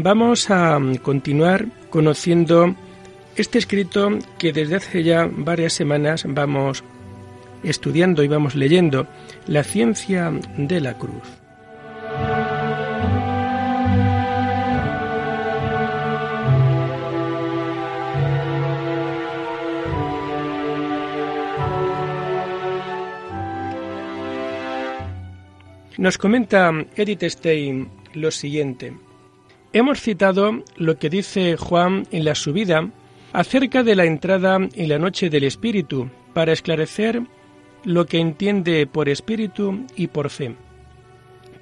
vamos a continuar conociendo este escrito que desde hace ya varias semanas vamos estudiando y vamos leyendo, La ciencia de la cruz. Nos comenta Edith Stein lo siguiente. Hemos citado lo que dice Juan en la subida acerca de la entrada en la noche del Espíritu para esclarecer lo que entiende por Espíritu y por fe.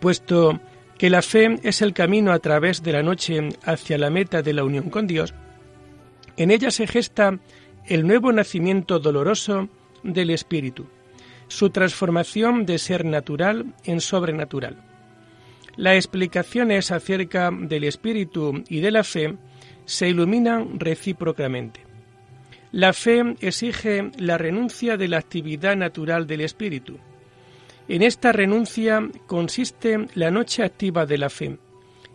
Puesto que la fe es el camino a través de la noche hacia la meta de la unión con Dios, en ella se gesta el nuevo nacimiento doloroso del Espíritu su transformación de ser natural en sobrenatural. Las explicaciones acerca del espíritu y de la fe se iluminan recíprocamente. La fe exige la renuncia de la actividad natural del espíritu. En esta renuncia consiste la noche activa de la fe,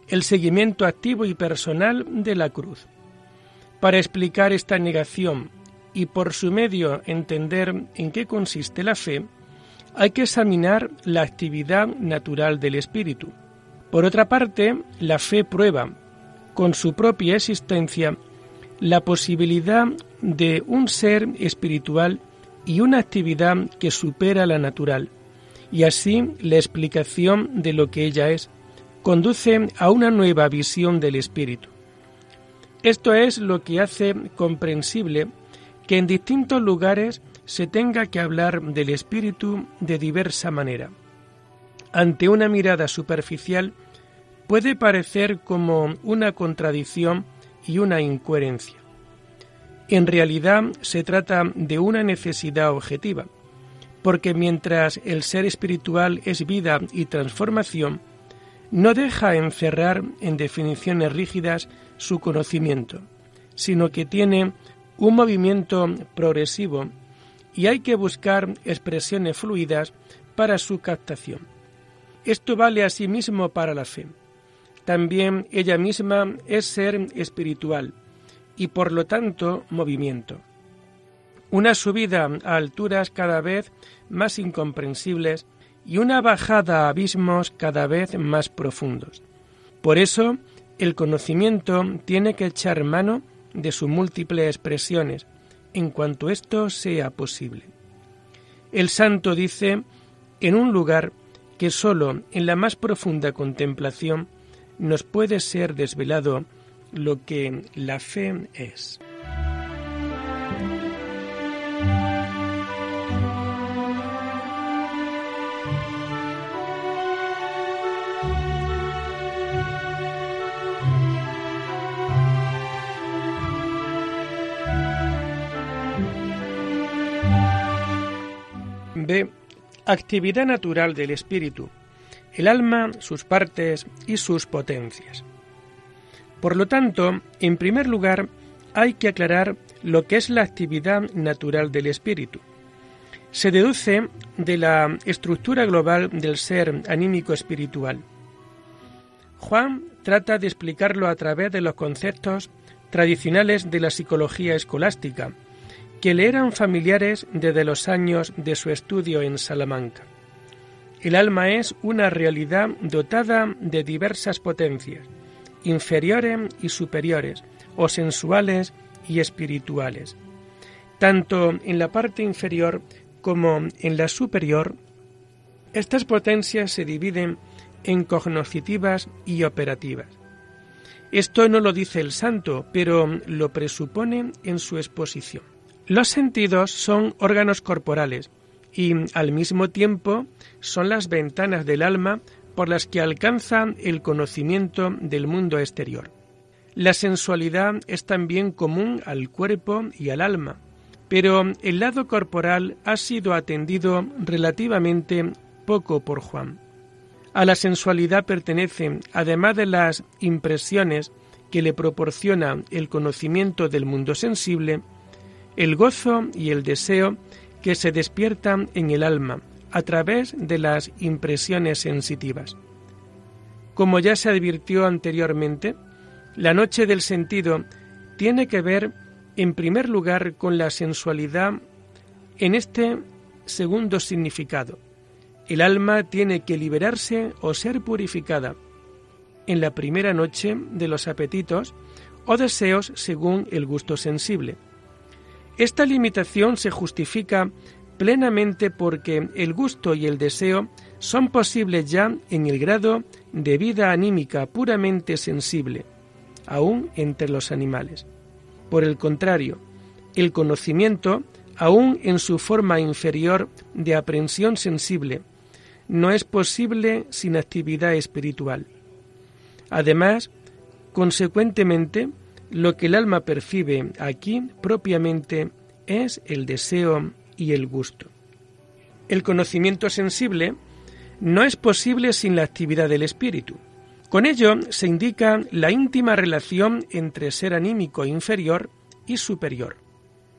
el seguimiento activo y personal de la cruz. Para explicar esta negación y por su medio entender en qué consiste la fe, hay que examinar la actividad natural del espíritu. Por otra parte, la fe prueba, con su propia existencia, la posibilidad de un ser espiritual y una actividad que supera la natural, y así la explicación de lo que ella es conduce a una nueva visión del espíritu. Esto es lo que hace comprensible que en distintos lugares se tenga que hablar del espíritu de diversa manera. Ante una mirada superficial puede parecer como una contradicción y una incoherencia. En realidad se trata de una necesidad objetiva, porque mientras el ser espiritual es vida y transformación, no deja encerrar en definiciones rígidas su conocimiento, sino que tiene un movimiento progresivo y hay que buscar expresiones fluidas para su captación. Esto vale asimismo para la fe. También ella misma es ser espiritual y por lo tanto movimiento. Una subida a alturas cada vez más incomprensibles y una bajada a abismos cada vez más profundos. Por eso, el conocimiento tiene que echar mano de sus múltiples expresiones, en cuanto esto sea posible. El santo dice en un lugar que sólo en la más profunda contemplación nos puede ser desvelado lo que la fe es. Actividad natural del espíritu, el alma, sus partes y sus potencias. Por lo tanto, en primer lugar, hay que aclarar lo que es la actividad natural del espíritu. Se deduce de la estructura global del ser anímico espiritual. Juan trata de explicarlo a través de los conceptos tradicionales de la psicología escolástica, que le eran familiares desde los años de su estudio en Salamanca. El alma es una realidad dotada de diversas potencias, inferiores y superiores, o sensuales y espirituales. Tanto en la parte inferior como en la superior, estas potencias se dividen en cognoscitivas y operativas. Esto no lo dice el santo, pero lo presupone en su exposición. Los sentidos son órganos corporales y al mismo tiempo son las ventanas del alma por las que alcanza el conocimiento del mundo exterior. La sensualidad es también común al cuerpo y al alma, pero el lado corporal ha sido atendido relativamente poco por Juan. A la sensualidad pertenecen, además de las impresiones que le proporciona el conocimiento del mundo sensible, el gozo y el deseo que se despiertan en el alma a través de las impresiones sensitivas. Como ya se advirtió anteriormente, la noche del sentido tiene que ver en primer lugar con la sensualidad en este segundo significado. El alma tiene que liberarse o ser purificada en la primera noche de los apetitos o deseos según el gusto sensible. Esta limitación se justifica plenamente porque el gusto y el deseo son posibles ya en el grado de vida anímica puramente sensible, aún entre los animales. Por el contrario, el conocimiento, aún en su forma inferior de aprehensión sensible, no es posible sin actividad espiritual. Además, consecuentemente, lo que el alma percibe aquí propiamente es el deseo y el gusto. El conocimiento sensible no es posible sin la actividad del espíritu. Con ello se indica la íntima relación entre ser anímico inferior y superior.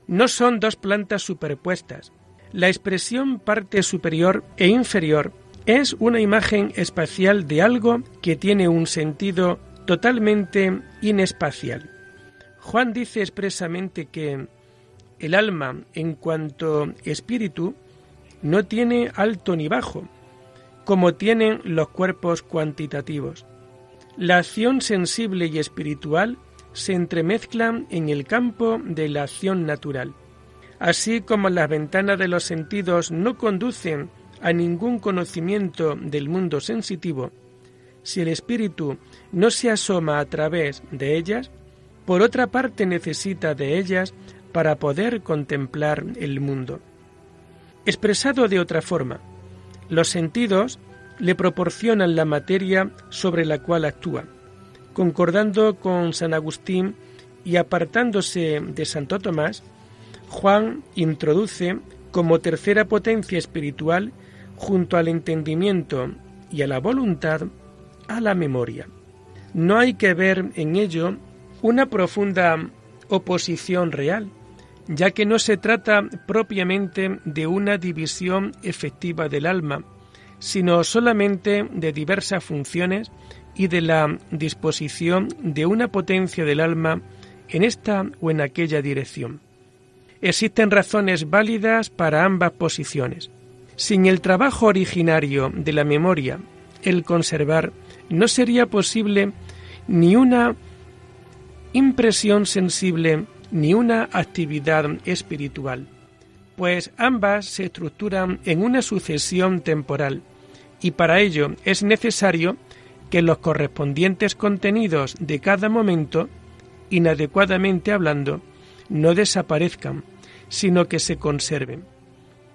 No son dos plantas superpuestas. La expresión parte superior e inferior es una imagen espacial de algo que tiene un sentido totalmente inespacial. Juan dice expresamente que el alma, en cuanto espíritu, no tiene alto ni bajo, como tienen los cuerpos cuantitativos. La acción sensible y espiritual se entremezclan en el campo de la acción natural. Así como las ventanas de los sentidos no conducen a ningún conocimiento del mundo sensitivo, si el espíritu no se asoma a través de ellas, por otra parte necesita de ellas para poder contemplar el mundo. Expresado de otra forma, los sentidos le proporcionan la materia sobre la cual actúa, concordando con San Agustín y apartándose de Santo Tomás, Juan introduce como tercera potencia espiritual junto al entendimiento y a la voluntad, a la memoria. No hay que ver en ello una profunda oposición real, ya que no se trata propiamente de una división efectiva del alma, sino solamente de diversas funciones y de la disposición de una potencia del alma en esta o en aquella dirección. Existen razones válidas para ambas posiciones. Sin el trabajo originario de la memoria, el conservar, no sería posible ni una impresión sensible ni una actividad espiritual, pues ambas se estructuran en una sucesión temporal y para ello es necesario que los correspondientes contenidos de cada momento, inadecuadamente hablando, no desaparezcan, sino que se conserven.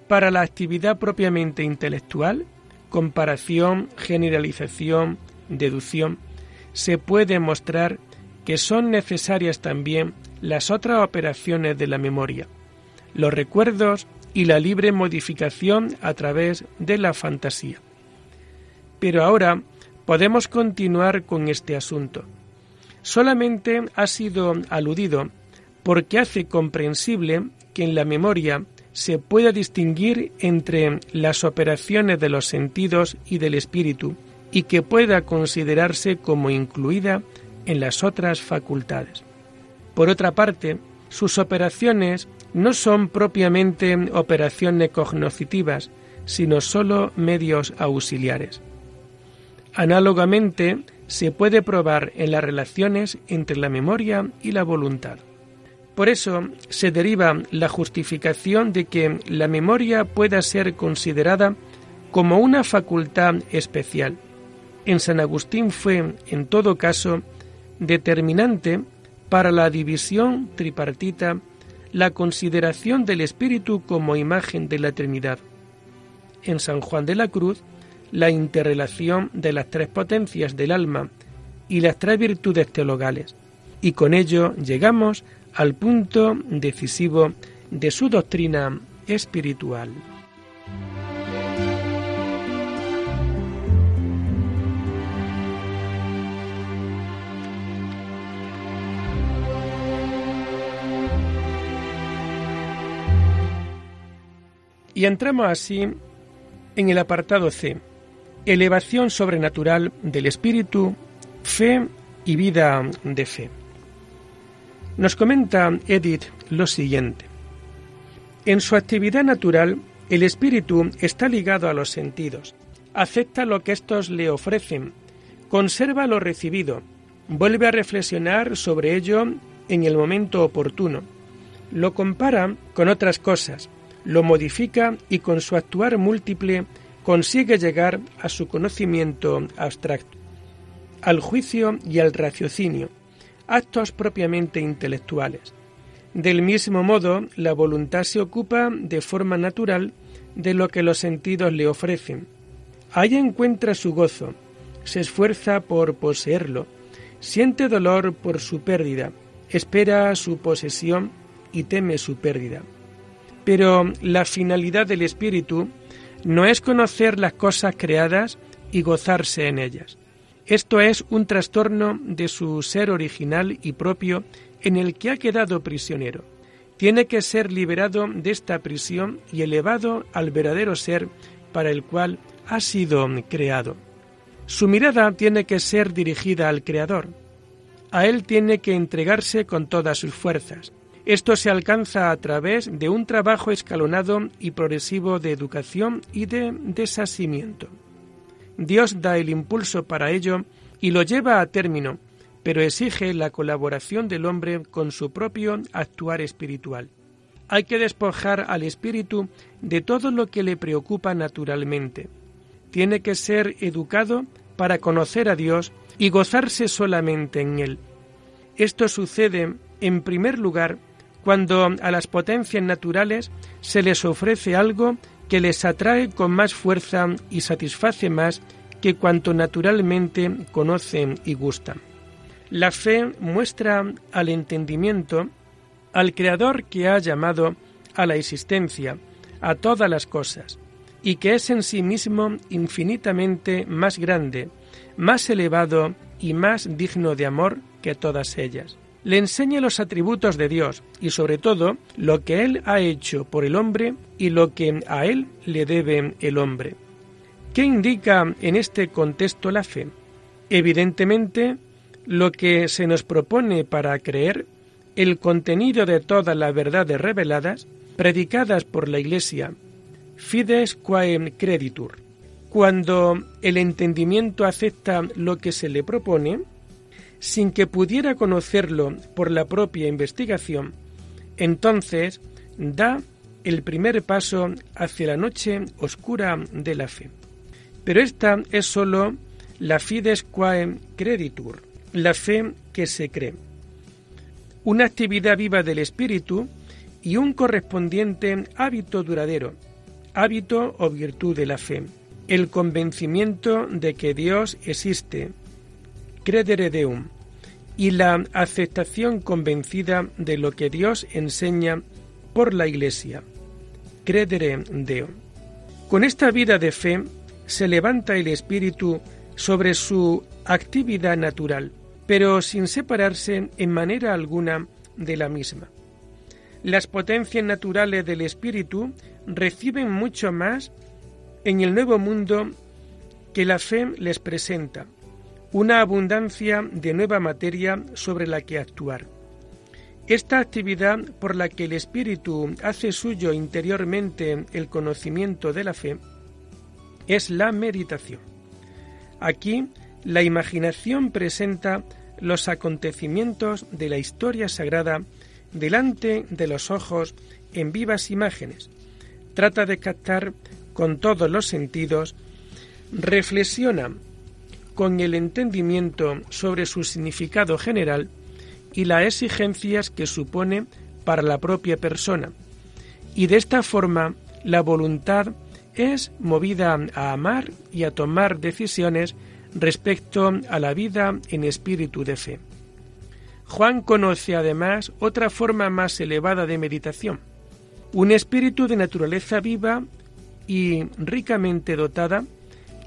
Para la actividad propiamente intelectual, comparación, generalización, deducción, se puede mostrar que son necesarias también las otras operaciones de la memoria, los recuerdos y la libre modificación a través de la fantasía. Pero ahora podemos continuar con este asunto. Solamente ha sido aludido porque hace comprensible que en la memoria se pueda distinguir entre las operaciones de los sentidos y del espíritu y que pueda considerarse como incluida en las otras facultades. Por otra parte, sus operaciones no son propiamente operaciones cognoscitivas, sino sólo medios auxiliares. Análogamente, se puede probar en las relaciones entre la memoria y la voluntad. Por eso se deriva la justificación de que la memoria pueda ser considerada como una facultad especial. En San Agustín fue, en todo caso, determinante para la división tripartita la consideración del Espíritu como imagen de la Trinidad. En San Juan de la Cruz, la interrelación de las tres potencias del alma y las tres virtudes teologales y con ello llegamos al punto decisivo de su doctrina espiritual. Y entramos así en el apartado C, elevación sobrenatural del espíritu, fe y vida de fe. Nos comenta Edith lo siguiente. En su actividad natural, el espíritu está ligado a los sentidos, acepta lo que éstos le ofrecen, conserva lo recibido, vuelve a reflexionar sobre ello en el momento oportuno, lo compara con otras cosas, lo modifica y con su actuar múltiple consigue llegar a su conocimiento abstracto, al juicio y al raciocinio, actos propiamente intelectuales. Del mismo modo, la voluntad se ocupa de forma natural de lo que los sentidos le ofrecen. Ahí encuentra su gozo, se esfuerza por poseerlo, siente dolor por su pérdida, espera su posesión y teme su pérdida. Pero la finalidad del espíritu no es conocer las cosas creadas y gozarse en ellas. Esto es un trastorno de su ser original y propio en el que ha quedado prisionero. Tiene que ser liberado de esta prisión y elevado al verdadero ser para el cual ha sido creado. Su mirada tiene que ser dirigida al Creador. A Él tiene que entregarse con todas sus fuerzas. Esto se alcanza a través de un trabajo escalonado y progresivo de educación y de desasimiento. Dios da el impulso para ello y lo lleva a término, pero exige la colaboración del hombre con su propio actuar espiritual. Hay que despojar al espíritu de todo lo que le preocupa naturalmente. Tiene que ser educado para conocer a Dios y gozarse solamente en Él. Esto sucede, en primer lugar, cuando a las potencias naturales se les ofrece algo que les atrae con más fuerza y satisface más que cuanto naturalmente conocen y gustan. La fe muestra al entendimiento al Creador que ha llamado a la existencia, a todas las cosas, y que es en sí mismo infinitamente más grande, más elevado y más digno de amor que todas ellas le enseña los atributos de Dios y sobre todo lo que Él ha hecho por el hombre y lo que a Él le debe el hombre. ¿Qué indica en este contexto la fe? Evidentemente, lo que se nos propone para creer, el contenido de todas las verdades reveladas, predicadas por la Iglesia, fides quae creditur. Cuando el entendimiento acepta lo que se le propone, sin que pudiera conocerlo por la propia investigación, entonces da el primer paso hacia la noche oscura de la fe. Pero esta es sólo la fides quae creditur, la fe que se cree. Una actividad viva del espíritu y un correspondiente hábito duradero, hábito o virtud de la fe, el convencimiento de que Dios existe, credere deum, y la aceptación convencida de lo que Dios enseña por la Iglesia. Credere Deo. Con esta vida de fe se levanta el espíritu sobre su actividad natural, pero sin separarse en manera alguna de la misma. Las potencias naturales del espíritu reciben mucho más en el nuevo mundo que la fe les presenta, una abundancia de nueva materia sobre la que actuar. Esta actividad por la que el espíritu hace suyo interiormente el conocimiento de la fe es la meditación. Aquí la imaginación presenta los acontecimientos de la historia sagrada delante de los ojos en vivas imágenes. Trata de captar con todos los sentidos, reflexiona con el entendimiento sobre su significado general y las exigencias que supone para la propia persona. Y de esta forma la voluntad es movida a amar y a tomar decisiones respecto a la vida en espíritu de fe. Juan conoce además otra forma más elevada de meditación, un espíritu de naturaleza viva y ricamente dotada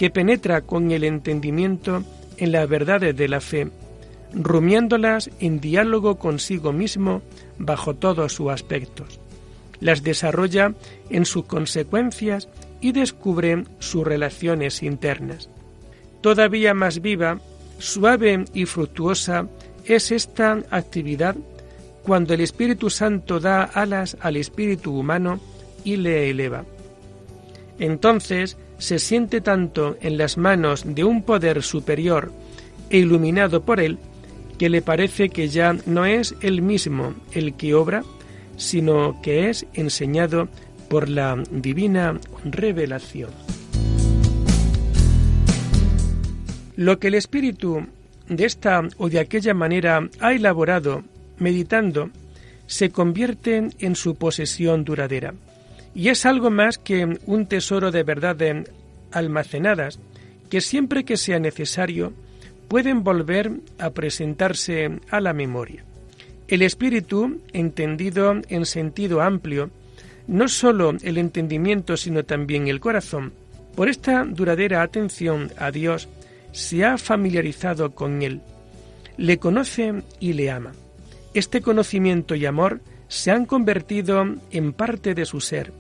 que penetra con el entendimiento en las verdades de la fe, rumiándolas en diálogo consigo mismo bajo todos sus aspectos. Las desarrolla en sus consecuencias y descubre sus relaciones internas. Todavía más viva, suave y fructuosa es esta actividad cuando el Espíritu Santo da alas al espíritu humano y le eleva. Entonces se siente tanto en las manos de un poder superior e iluminado por él, que le parece que ya no es él mismo el que obra, sino que es enseñado por la divina revelación. Lo que el Espíritu de esta o de aquella manera ha elaborado meditando se convierte en su posesión duradera. Y es algo más que un tesoro de verdades almacenadas que siempre que sea necesario pueden volver a presentarse a la memoria. El espíritu, entendido en sentido amplio, no sólo el entendimiento, sino también el corazón, por esta duradera atención a Dios, se ha familiarizado con Él, le conoce y le ama. Este conocimiento y amor se han convertido en parte de su ser,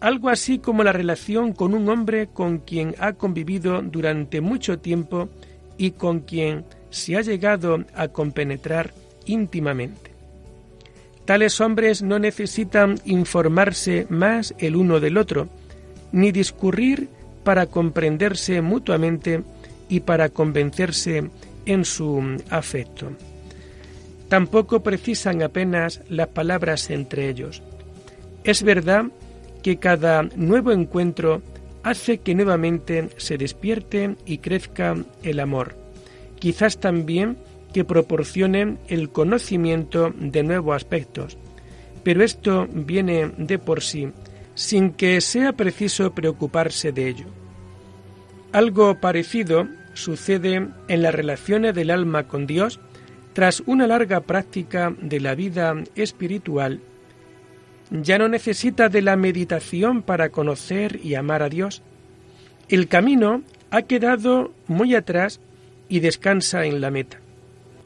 algo así como la relación con un hombre con quien ha convivido durante mucho tiempo y con quien se ha llegado a compenetrar íntimamente. Tales hombres no necesitan informarse más el uno del otro, ni discurrir para comprenderse mutuamente y para convencerse en su afecto. Tampoco precisan apenas las palabras entre ellos. Es verdad que cada nuevo encuentro hace que nuevamente se despierte y crezca el amor. Quizás también que proporcionen el conocimiento de nuevos aspectos. Pero esto viene de por sí, sin que sea preciso preocuparse de ello. Algo parecido sucede en las relaciones del alma con Dios tras una larga práctica de la vida espiritual, ya no necesita de la meditación para conocer y amar a Dios. El camino ha quedado muy atrás y descansa en la meta.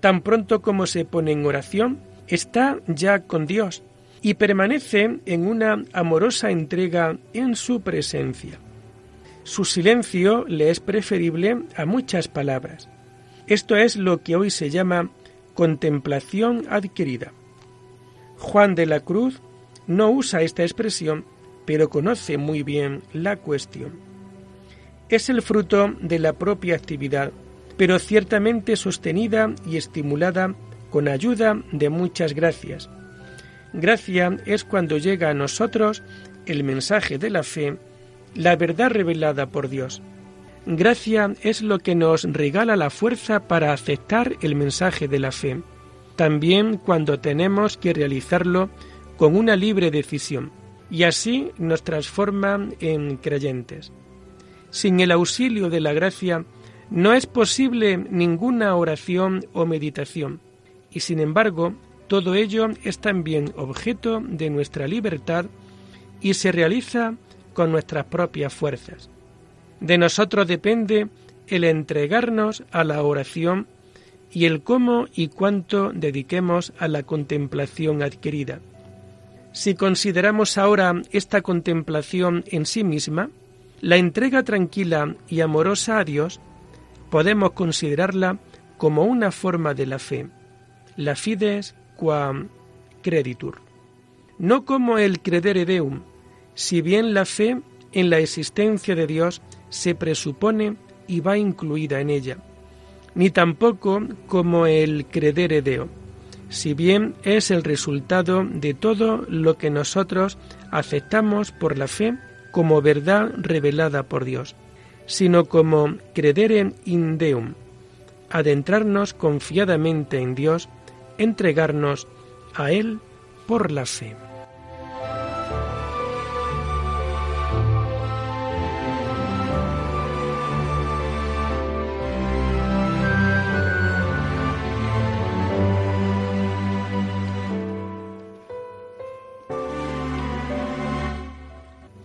Tan pronto como se pone en oración, está ya con Dios y permanece en una amorosa entrega en su presencia. Su silencio le es preferible a muchas palabras. Esto es lo que hoy se llama contemplación adquirida. Juan de la Cruz no usa esta expresión, pero conoce muy bien la cuestión. Es el fruto de la propia actividad, pero ciertamente sostenida y estimulada con ayuda de muchas gracias. Gracia es cuando llega a nosotros el mensaje de la fe, la verdad revelada por Dios. Gracia es lo que nos regala la fuerza para aceptar el mensaje de la fe, también cuando tenemos que realizarlo con una libre decisión, y así nos transforma en creyentes. Sin el auxilio de la gracia no es posible ninguna oración o meditación, y sin embargo todo ello es también objeto de nuestra libertad y se realiza con nuestras propias fuerzas. De nosotros depende el entregarnos a la oración y el cómo y cuánto dediquemos a la contemplación adquirida. Si consideramos ahora esta contemplación en sí misma, la entrega tranquila y amorosa a Dios, podemos considerarla como una forma de la fe, la fides qua creditur, no como el credere deum, si bien la fe en la existencia de Dios se presupone y va incluida en ella, ni tampoco como el credere deo, si bien es el resultado de todo lo que nosotros aceptamos por la fe como verdad revelada por Dios, sino como credere in deum, adentrarnos confiadamente en Dios, entregarnos a Él por la fe.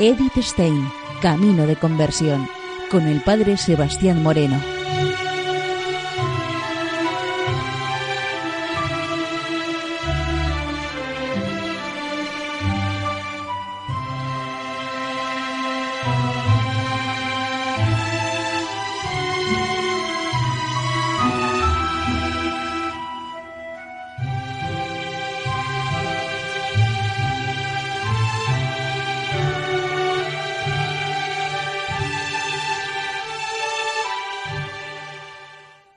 Edith Stein, Camino de Conversión, con el padre Sebastián Moreno.